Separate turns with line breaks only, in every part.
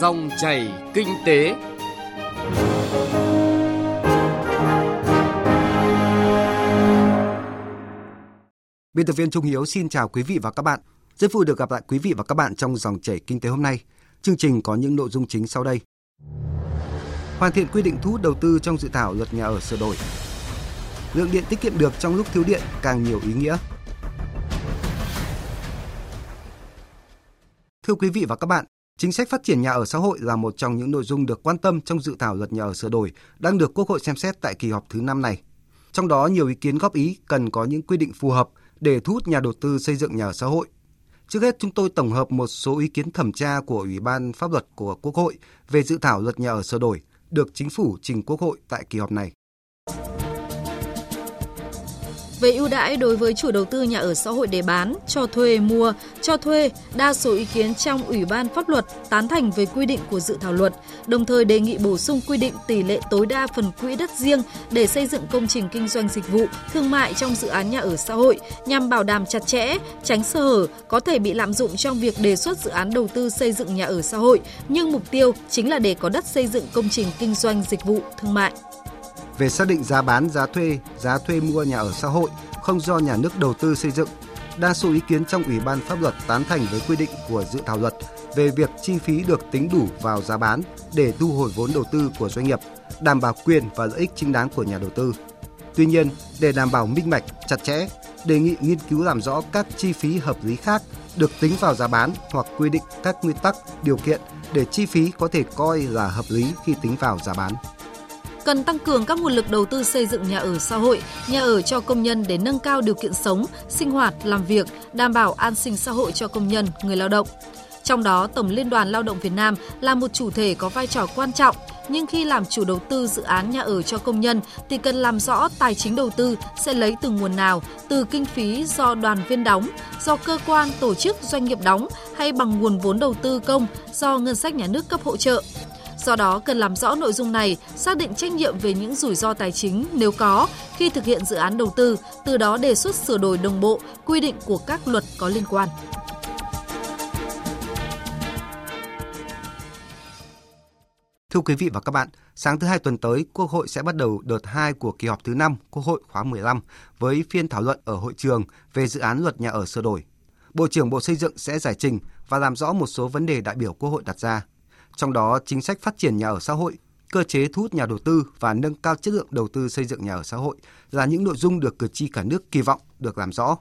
Dòng chảy kinh tế.
Biên tập viên Trung Hiếu xin chào quý vị và các bạn. Rất vui được gặp lại quý vị và các bạn trong dòng chảy kinh tế hôm nay. Chương trình có những nội dung chính sau đây. Hoàn thiện quy định thu hút đầu tư trong dự thảo luật nhà ở sửa đổi. Lượng điện tiết kiệm được trong lúc thiếu điện càng nhiều ý nghĩa. Thưa quý vị và các bạn, chính sách phát triển nhà ở xã hội là một trong những nội dung được quan tâm trong dự thảo luật nhà ở sửa đổi, đang được Quốc hội xem xét tại kỳ họp thứ 5 này. Trong đó, nhiều ý kiến góp ý cần có những quy định phù hợp để thu hút nhà đầu tư xây dựng nhà ở xã hội. Trước hết, chúng tôi tổng hợp một số ý kiến thẩm tra của Ủy ban pháp luật của Quốc hội về dự thảo luật nhà ở sửa đổi được chính phủ trình Quốc hội tại kỳ họp này.
Về ưu đãi đối với chủ đầu tư nhà ở xã hội để bán, cho thuê, mua, cho thuê, đa số ý kiến trong Ủy ban pháp luật tán thành về quy định của dự thảo luật, đồng thời đề nghị bổ sung quy định tỷ lệ tối đa phần quỹ đất riêng để xây dựng công trình kinh doanh dịch vụ, thương mại trong dự án nhà ở xã hội nhằm bảo đảm chặt chẽ, tránh sơ hở có thể bị lạm dụng trong việc đề xuất dự án đầu tư xây dựng nhà ở xã hội, nhưng mục tiêu chính là để có đất xây dựng công trình kinh doanh dịch vụ, thương mại
về xác định giá bán, giá thuê, giá thuê mua nhà ở xã hội không do nhà nước đầu tư xây dựng. Đa số ý kiến trong Ủy ban pháp luật tán thành với quy định của dự thảo luật về việc chi phí được tính đủ vào giá bán để thu hồi vốn đầu tư của doanh nghiệp, đảm bảo quyền và lợi ích chính đáng của nhà đầu tư. Tuy nhiên, để đảm bảo minh bạch, chặt chẽ, đề nghị nghiên cứu làm rõ các chi phí hợp lý khác được tính vào giá bán hoặc quy định các nguyên tắc, điều kiện để chi phí có thể coi là hợp lý khi tính vào giá bán
cần tăng cường các nguồn lực đầu tư xây dựng nhà ở xã hội, nhà ở cho công nhân để nâng cao điều kiện sống, sinh hoạt, làm việc, đảm bảo an sinh xã hội cho công nhân, người lao động. Trong đó, Tổng Liên đoàn Lao động Việt Nam là một chủ thể có vai trò quan trọng, nhưng khi làm chủ đầu tư dự án nhà ở cho công nhân thì cần làm rõ tài chính đầu tư sẽ lấy từ nguồn nào, từ kinh phí do đoàn viên đóng, do cơ quan, tổ chức, doanh nghiệp đóng hay bằng nguồn vốn đầu tư công do ngân sách nhà nước cấp hỗ trợ. Do đó, cần làm rõ nội dung này, xác định trách nhiệm về những rủi ro tài chính nếu có khi thực hiện dự án đầu tư, từ đó đề xuất sửa đổi đồng bộ quy định của các luật có liên quan.
Thưa quý vị và các bạn, sáng thứ hai tuần tới, Quốc hội sẽ bắt đầu đợt 2 của kỳ họp thứ 5 Quốc hội khóa 15 với phiên thảo luận ở hội trường về dự án luật nhà ở sửa đổi. Bộ trưởng Bộ Xây dựng sẽ giải trình và làm rõ một số vấn đề đại biểu Quốc hội đặt ra. Trong đó, chính sách phát triển nhà ở xã hội, cơ chế thu hút nhà đầu tư và nâng cao chất lượng đầu tư xây dựng nhà ở xã hội là những nội dung được cử tri cả nước kỳ vọng được làm rõ.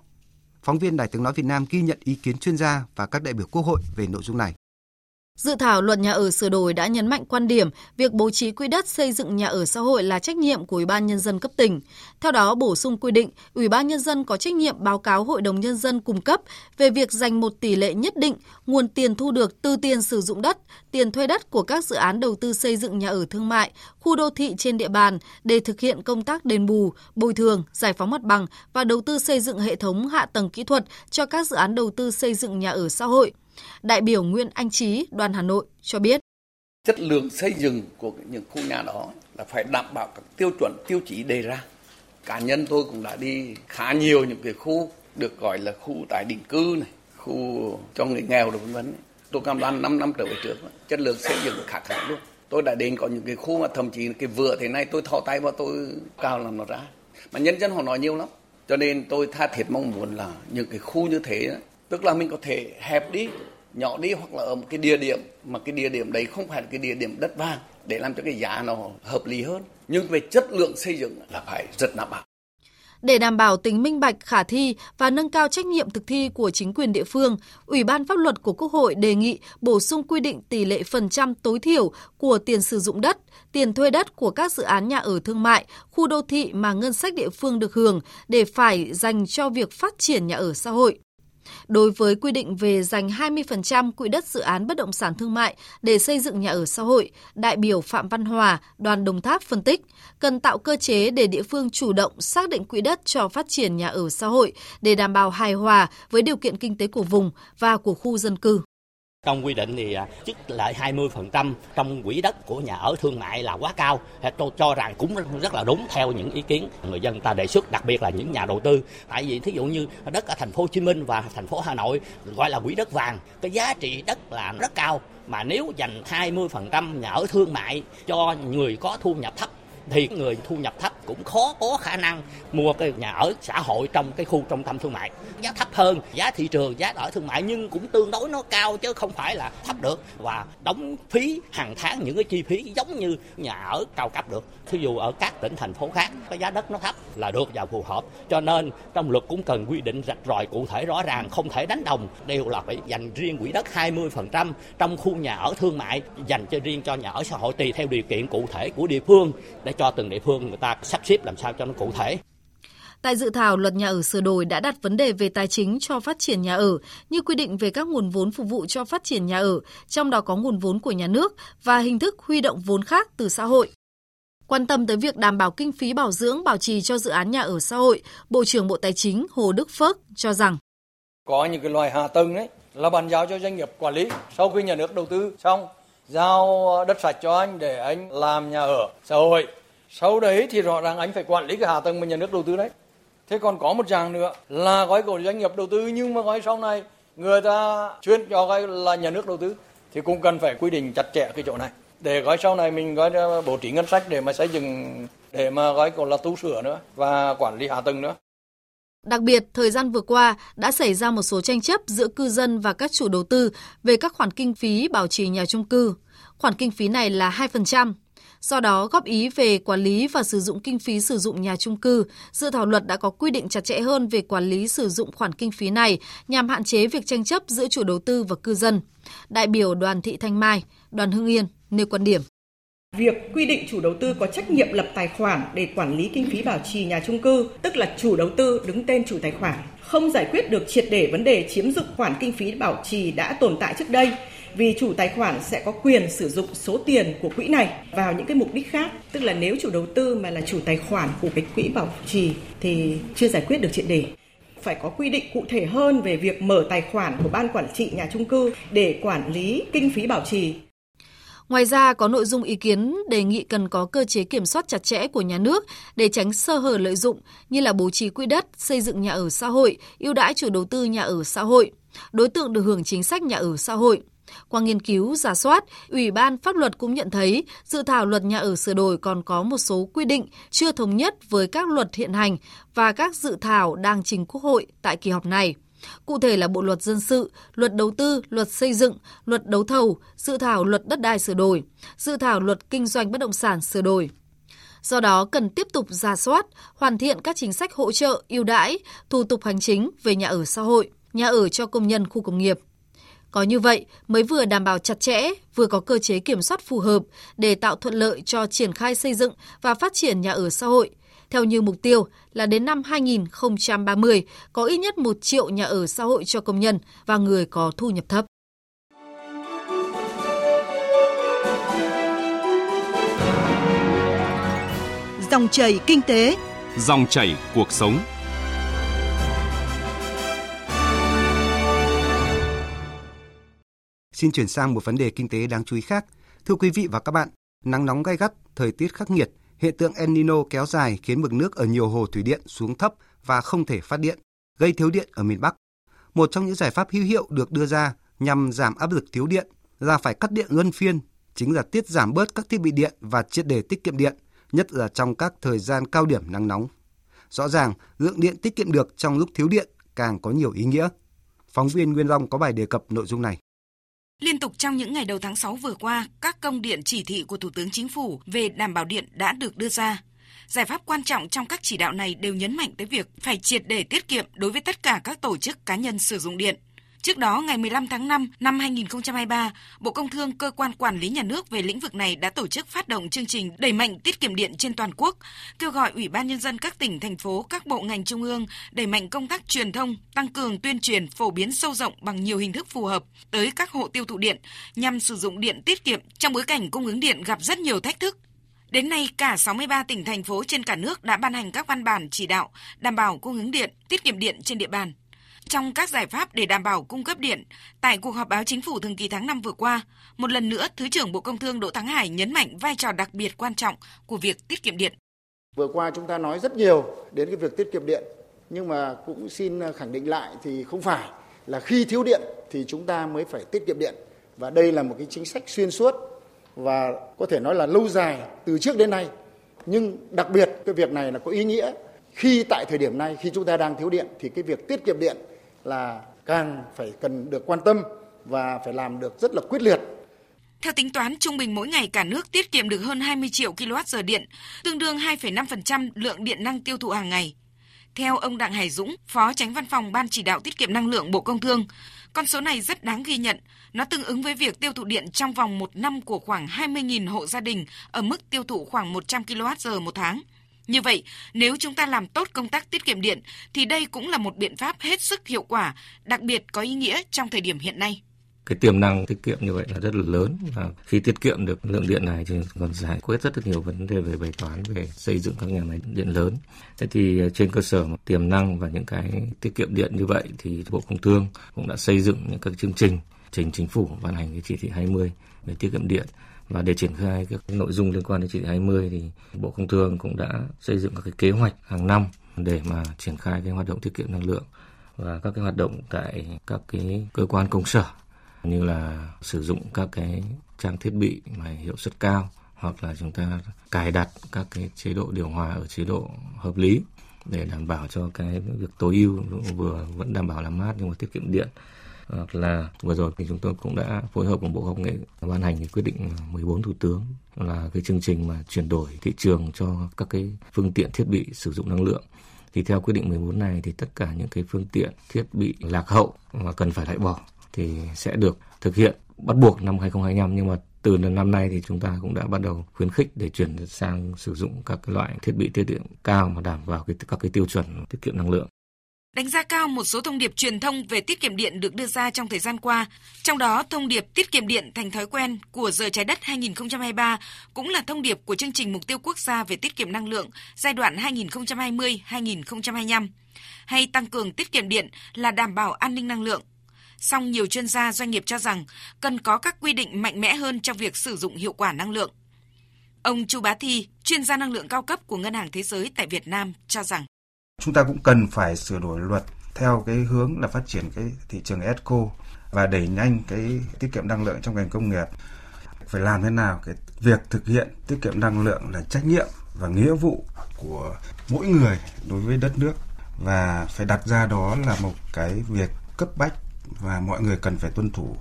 Phóng viên Đài tiếng nói Việt Nam ghi nhận ý kiến chuyên gia và các đại biểu Quốc hội về nội dung này.
Dự thảo luật nhà ở sửa đổi đã nhấn mạnh quan điểm việc bố trí quỹ đất xây dựng nhà ở xã hội là trách nhiệm của Ủy ban nhân dân cấp tỉnh. Theo đó, bổ sung quy định Ủy ban nhân dân có trách nhiệm báo cáo Hội đồng nhân dân cung cấp về việc dành một tỷ lệ nhất định nguồn tiền thu được từ tiền sử dụng đất, tiền thuê đất của các dự án đầu tư xây dựng nhà ở thương mại, khu đô thị trên địa bàn để thực hiện công tác đền bù, bồi thường, giải phóng mặt bằng và đầu tư xây dựng hệ thống hạ tầng kỹ thuật cho các dự án đầu tư xây dựng nhà ở xã hội Đại biểu Nguyễn Anh Trí, đoàn Hà Nội cho biết.
Chất lượng xây dựng của những khu nhà đó là phải đảm bảo các tiêu chuẩn, tiêu chí đề ra. Cá nhân tôi cũng đã đi khá nhiều những cái khu được gọi là khu tái định cư này, khu cho người nghèo được vân vân. Tôi cam đoan 5 năm trở về trước, chất lượng xây dựng khá hẳn luôn. Tôi đã đến có những cái khu mà thậm chí cái vựa thế này tôi thò tay vào tôi cao làm nó ra. Mà nhân dân họ nói nhiều lắm. Cho nên tôi tha thiết mong muốn là những cái khu như thế tức là mình có thể hẹp đi nhỏ đi hoặc là ở một cái địa điểm mà cái địa điểm đấy không phải là cái địa điểm đất vàng để làm cho cái giá nó hợp lý hơn nhưng về chất lượng xây dựng là phải rất đảm bảo
để đảm bảo tính minh bạch, khả thi và nâng cao trách nhiệm thực thi của chính quyền địa phương, Ủy ban pháp luật của Quốc hội đề nghị bổ sung quy định tỷ lệ phần trăm tối thiểu của tiền sử dụng đất, tiền thuê đất của các dự án nhà ở thương mại, khu đô thị mà ngân sách địa phương được hưởng để phải dành cho việc phát triển nhà ở xã hội. Đối với quy định về dành 20% quỹ đất dự án bất động sản thương mại để xây dựng nhà ở xã hội, đại biểu Phạm Văn Hòa, đoàn Đồng Tháp phân tích, cần tạo cơ chế để địa phương chủ động xác định quỹ đất cho phát triển nhà ở xã hội để đảm bảo hài hòa với điều kiện kinh tế của vùng và của khu dân cư.
Trong quy định thì à, chức lợi 20% trong quỹ đất của nhà ở thương mại là quá cao. Tôi cho rằng cũng rất là đúng theo những ý kiến người dân ta đề xuất, đặc biệt là những nhà đầu tư. Tại vì thí dụ như đất ở thành phố Hồ Chí Minh và thành phố Hà Nội gọi là quỹ đất vàng, cái giá trị đất là rất cao mà nếu dành 20% nhà ở thương mại cho người có thu nhập thấp thì người thu nhập thấp cũng khó có khả năng mua cái nhà ở xã hội trong cái khu trung tâm thương mại. Giá thấp hơn, giá thị trường, giá ở thương mại nhưng cũng tương đối nó cao chứ không phải là thấp được. Và đóng phí hàng tháng những cái chi phí giống như nhà ở cao cấp được. Thí dụ ở các tỉnh, thành phố khác, cái giá đất nó thấp là được và phù hợp. Cho nên trong luật cũng cần quy định rạch ròi cụ thể rõ ràng, không thể đánh đồng, đều là phải dành riêng quỹ đất 20% trong khu nhà ở thương mại dành cho riêng cho nhà ở xã hội tùy theo điều kiện cụ thể của địa phương để cho từng địa phương người ta sắp xếp làm sao cho nó cụ thể.
Tại dự thảo luật nhà ở sửa đổi đã đặt vấn đề về tài chính cho phát triển nhà ở, như quy định về các nguồn vốn phục vụ cho phát triển nhà ở, trong đó có nguồn vốn của nhà nước và hình thức huy động vốn khác từ xã hội. Quan tâm tới việc đảm bảo kinh phí bảo dưỡng, bảo trì cho dự án nhà ở xã hội, Bộ trưởng Bộ Tài chính Hồ Đức Phước cho rằng
có những cái loại hạ tầng đấy là bàn giao cho doanh nghiệp quản lý sau khi nhà nước đầu tư xong giao đất sạch cho anh để anh làm nhà ở xã hội sau đấy thì rõ ràng anh phải quản lý cái hạ tầng mà nhà nước đầu tư đấy thế còn có một dạng nữa là gói của doanh nghiệp đầu tư nhưng mà gói sau này người ta chuyên cho cái là nhà nước đầu tư thì cũng cần phải quy định chặt chẽ cái chỗ này để gói sau này mình gói bố trí ngân sách để mà xây dựng để mà gói còn là tu sửa nữa và quản lý hạ tầng nữa
Đặc biệt, thời gian vừa qua đã xảy ra một số tranh chấp giữa cư dân và các chủ đầu tư về các khoản kinh phí bảo trì nhà trung cư. Khoản kinh phí này là 2%. Do đó, góp ý về quản lý và sử dụng kinh phí sử dụng nhà trung cư, dự thảo luật đã có quy định chặt chẽ hơn về quản lý sử dụng khoản kinh phí này nhằm hạn chế việc tranh chấp giữa chủ đầu tư và cư dân. Đại biểu Đoàn Thị Thanh Mai, Đoàn Hưng Yên nêu quan điểm.
Việc quy định chủ đầu tư có trách nhiệm lập tài khoản để quản lý kinh phí bảo trì nhà trung cư, tức là chủ đầu tư đứng tên chủ tài khoản, không giải quyết được triệt để vấn đề chiếm dụng khoản kinh phí bảo trì đã tồn tại trước đây vì chủ tài khoản sẽ có quyền sử dụng số tiền của quỹ này vào những cái mục đích khác. Tức là nếu chủ đầu tư mà là chủ tài khoản của cái quỹ bảo trì thì chưa giải quyết được triệt đề phải có quy định cụ thể hơn về việc mở tài khoản của ban quản trị nhà trung cư để quản lý kinh phí bảo trì.
Ngoài ra, có nội dung ý kiến đề nghị cần có cơ chế kiểm soát chặt chẽ của nhà nước để tránh sơ hở lợi dụng như là bố trí quỹ đất, xây dựng nhà ở xã hội, ưu đãi chủ đầu tư nhà ở xã hội, đối tượng được hưởng chính sách nhà ở xã hội. Qua nghiên cứu, giả soát, Ủy ban pháp luật cũng nhận thấy dự thảo luật nhà ở sửa đổi còn có một số quy định chưa thống nhất với các luật hiện hành và các dự thảo đang trình Quốc hội tại kỳ họp này. Cụ thể là Bộ luật dân sự, luật đầu tư, luật xây dựng, luật đấu thầu, dự thảo luật đất đai sửa đổi, dự thảo luật kinh doanh bất động sản sửa đổi. Do đó cần tiếp tục ra soát, hoàn thiện các chính sách hỗ trợ, ưu đãi, thủ tục hành chính về nhà ở xã hội, nhà ở cho công nhân khu công nghiệp. Có như vậy mới vừa đảm bảo chặt chẽ, vừa có cơ chế kiểm soát phù hợp để tạo thuận lợi cho triển khai xây dựng và phát triển nhà ở xã hội, theo như mục tiêu là đến năm 2030 có ít nhất 1 triệu nhà ở xã hội cho công nhân và người có thu nhập thấp.
Dòng chảy kinh tế,
dòng chảy cuộc sống.
Xin chuyển sang một vấn đề kinh tế đáng chú ý khác. Thưa quý vị và các bạn, nắng nóng gay gắt, thời tiết khắc nghiệt, hiện tượng El Nino kéo dài khiến mực nước ở nhiều hồ thủy điện xuống thấp và không thể phát điện, gây thiếu điện ở miền Bắc. Một trong những giải pháp hữu hiệu được đưa ra nhằm giảm áp lực thiếu điện là phải cắt điện luân phiên, chính là tiết giảm bớt các thiết bị điện và triệt để tiết kiệm điện, nhất là trong các thời gian cao điểm nắng nóng. Rõ ràng, lượng điện tiết kiệm được trong lúc thiếu điện càng có nhiều ý nghĩa. Phóng viên Nguyên Long có bài đề cập nội dung này.
Liên tục trong những ngày đầu tháng 6 vừa qua, các công điện chỉ thị của Thủ tướng Chính phủ về đảm bảo điện đã được đưa ra. Giải pháp quan trọng trong các chỉ đạo này đều nhấn mạnh tới việc phải triệt để tiết kiệm đối với tất cả các tổ chức cá nhân sử dụng điện. Trước đó, ngày 15 tháng 5 năm 2023, Bộ Công Thương, cơ quan quản lý nhà nước về lĩnh vực này đã tổ chức phát động chương trình đẩy mạnh tiết kiệm điện trên toàn quốc, kêu gọi Ủy ban nhân dân các tỉnh thành phố, các bộ ngành trung ương đẩy mạnh công tác truyền thông, tăng cường tuyên truyền phổ biến sâu rộng bằng nhiều hình thức phù hợp tới các hộ tiêu thụ điện nhằm sử dụng điện tiết kiệm trong bối cảnh cung ứng điện gặp rất nhiều thách thức. Đến nay, cả 63 tỉnh thành phố trên cả nước đã ban hành các văn bản chỉ đạo đảm bảo cung ứng điện, tiết kiệm điện trên địa bàn. Trong các giải pháp để đảm bảo cung cấp điện, tại cuộc họp báo chính phủ thường kỳ tháng 5 vừa qua, một lần nữa Thứ trưởng Bộ Công Thương Đỗ Thắng Hải nhấn mạnh vai trò đặc biệt quan trọng của việc tiết kiệm điện.
Vừa qua chúng ta nói rất nhiều đến cái việc tiết kiệm điện, nhưng mà cũng xin khẳng định lại thì không phải là khi thiếu điện thì chúng ta mới phải tiết kiệm điện và đây là một cái chính sách xuyên suốt và có thể nói là lâu dài từ trước đến nay. Nhưng đặc biệt cái việc này là có ý nghĩa khi tại thời điểm này khi chúng ta đang thiếu điện thì cái việc tiết kiệm điện là càng phải cần được quan tâm và phải làm được rất là quyết liệt.
Theo tính toán, trung bình mỗi ngày cả nước tiết kiệm được hơn 20 triệu kWh điện, tương đương 2,5% lượng điện năng tiêu thụ hàng ngày. Theo ông Đặng Hải Dũng, Phó Tránh Văn phòng Ban Chỉ đạo Tiết kiệm Năng lượng Bộ Công Thương, con số này rất đáng ghi nhận. Nó tương ứng với việc tiêu thụ điện trong vòng một năm của khoảng 20.000 hộ gia đình ở mức tiêu thụ khoảng 100 kWh một tháng. Như vậy, nếu chúng ta làm tốt công tác tiết kiệm điện thì đây cũng là một biện pháp hết sức hiệu quả, đặc biệt có ý nghĩa trong thời điểm hiện nay.
Cái tiềm năng tiết kiệm như vậy là rất là lớn. Và khi tiết kiệm được lượng điện này thì còn giải quyết rất là nhiều vấn đề về bài toán về xây dựng các nhà máy điện lớn. Thế thì ờ, trên cơ sở một tiềm năng và những cái tiết kiệm điện như vậy thì Bộ Công Thương cũng đã xây dựng những các chương trình trình chính phủ ban hành cái chỉ thị 20 về tiết kiệm điện và để triển khai các nội dung liên quan đến chỉ thị 20 thì Bộ Công Thương cũng đã xây dựng các cái kế hoạch hàng năm để mà triển khai cái hoạt động tiết kiệm năng lượng và các cái hoạt động tại các cái cơ quan công sở, như là sử dụng các cái trang thiết bị mà hiệu suất cao hoặc là chúng ta cài đặt các cái chế độ điều hòa ở chế độ hợp lý để đảm bảo cho cái việc tối ưu, vừa vẫn đảm bảo làm mát nhưng mà tiết kiệm điện hoặc là vừa rồi thì chúng tôi cũng đã phối hợp cùng Bộ Công nghệ ban hành cái quyết định 14 thủ tướng là cái chương trình mà chuyển đổi thị trường cho các cái phương tiện thiết bị sử dụng năng lượng thì theo quyết định 14 này thì tất cả những cái phương tiện thiết bị lạc hậu mà cần phải loại bỏ thì sẽ được thực hiện bắt buộc năm 2025 nhưng mà từ năm nay thì chúng ta cũng đã bắt đầu khuyến khích để chuyển sang sử dụng các cái loại thiết bị tiết kiệm cao mà đảm bảo cái, các cái tiêu chuẩn tiết kiệm năng lượng.
Đánh giá cao một số thông điệp truyền thông về tiết kiệm điện được đưa ra trong thời gian qua, trong đó thông điệp tiết kiệm điện thành thói quen của giờ trái đất 2023 cũng là thông điệp của chương trình mục tiêu quốc gia về tiết kiệm năng lượng giai đoạn 2020-2025. Hay tăng cường tiết kiệm điện là đảm bảo an ninh năng lượng song nhiều chuyên gia doanh nghiệp cho rằng cần có các quy định mạnh mẽ hơn trong việc sử dụng hiệu quả năng lượng. Ông Chu Bá Thi, chuyên gia năng lượng cao cấp của Ngân hàng Thế giới tại Việt Nam cho rằng
chúng ta cũng cần phải sửa đổi luật theo cái hướng là phát triển cái thị trường ESCO và đẩy nhanh cái tiết kiệm năng lượng trong ngành công nghiệp. Phải làm thế nào cái việc thực hiện tiết kiệm năng lượng là trách nhiệm và nghĩa vụ của mỗi người đối với đất nước và phải đặt ra đó là một cái việc cấp bách và mọi người cần phải tuân thủ.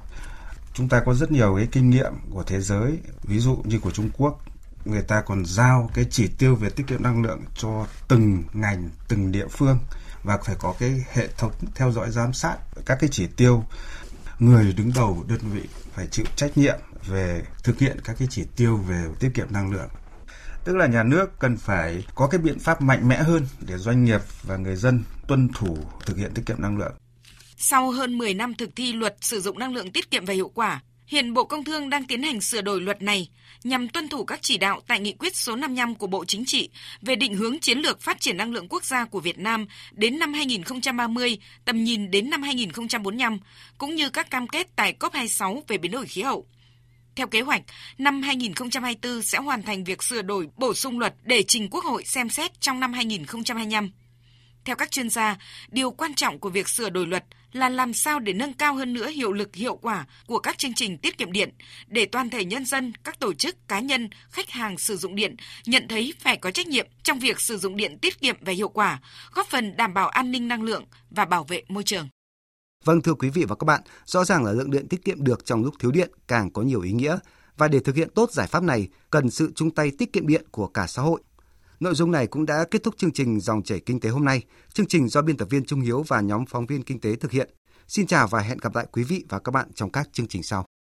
Chúng ta có rất nhiều cái kinh nghiệm của thế giới, ví dụ như của Trung Quốc, người ta còn giao cái chỉ tiêu về tiết kiệm năng lượng cho từng ngành, từng địa phương và phải có cái hệ thống theo dõi giám sát các cái chỉ tiêu. Người đứng đầu đơn vị phải chịu trách nhiệm về thực hiện các cái chỉ tiêu về tiết kiệm năng lượng tức là nhà nước cần phải có cái biện pháp mạnh mẽ hơn để doanh nghiệp và người dân tuân thủ thực hiện tiết kiệm năng lượng.
Sau hơn 10 năm thực thi luật sử dụng năng lượng tiết kiệm và hiệu quả, hiện Bộ Công Thương đang tiến hành sửa đổi luật này nhằm tuân thủ các chỉ đạo tại nghị quyết số 55 của Bộ Chính trị về định hướng chiến lược phát triển năng lượng quốc gia của Việt Nam đến năm 2030, tầm nhìn đến năm 2045, cũng như các cam kết tại COP26 về biến đổi khí hậu. Theo kế hoạch, năm 2024 sẽ hoàn thành việc sửa đổi, bổ sung luật để trình Quốc hội xem xét trong năm 2025. Theo các chuyên gia, điều quan trọng của việc sửa đổi luật là làm sao để nâng cao hơn nữa hiệu lực hiệu quả của các chương trình tiết kiệm điện để toàn thể nhân dân, các tổ chức, cá nhân, khách hàng sử dụng điện nhận thấy phải có trách nhiệm trong việc sử dụng điện tiết kiệm và hiệu quả, góp phần đảm bảo an ninh năng lượng và bảo vệ môi trường.
Vâng thưa quý vị và các bạn, rõ ràng là lượng điện tiết kiệm được trong lúc thiếu điện càng có nhiều ý nghĩa và để thực hiện tốt giải pháp này cần sự chung tay tiết kiệm điện của cả xã hội Nội dung này cũng đã kết thúc chương trình Dòng chảy kinh tế hôm nay. Chương trình do biên tập viên Trung Hiếu và nhóm phóng viên kinh tế thực hiện. Xin chào và hẹn gặp lại quý vị và các bạn trong các chương trình sau.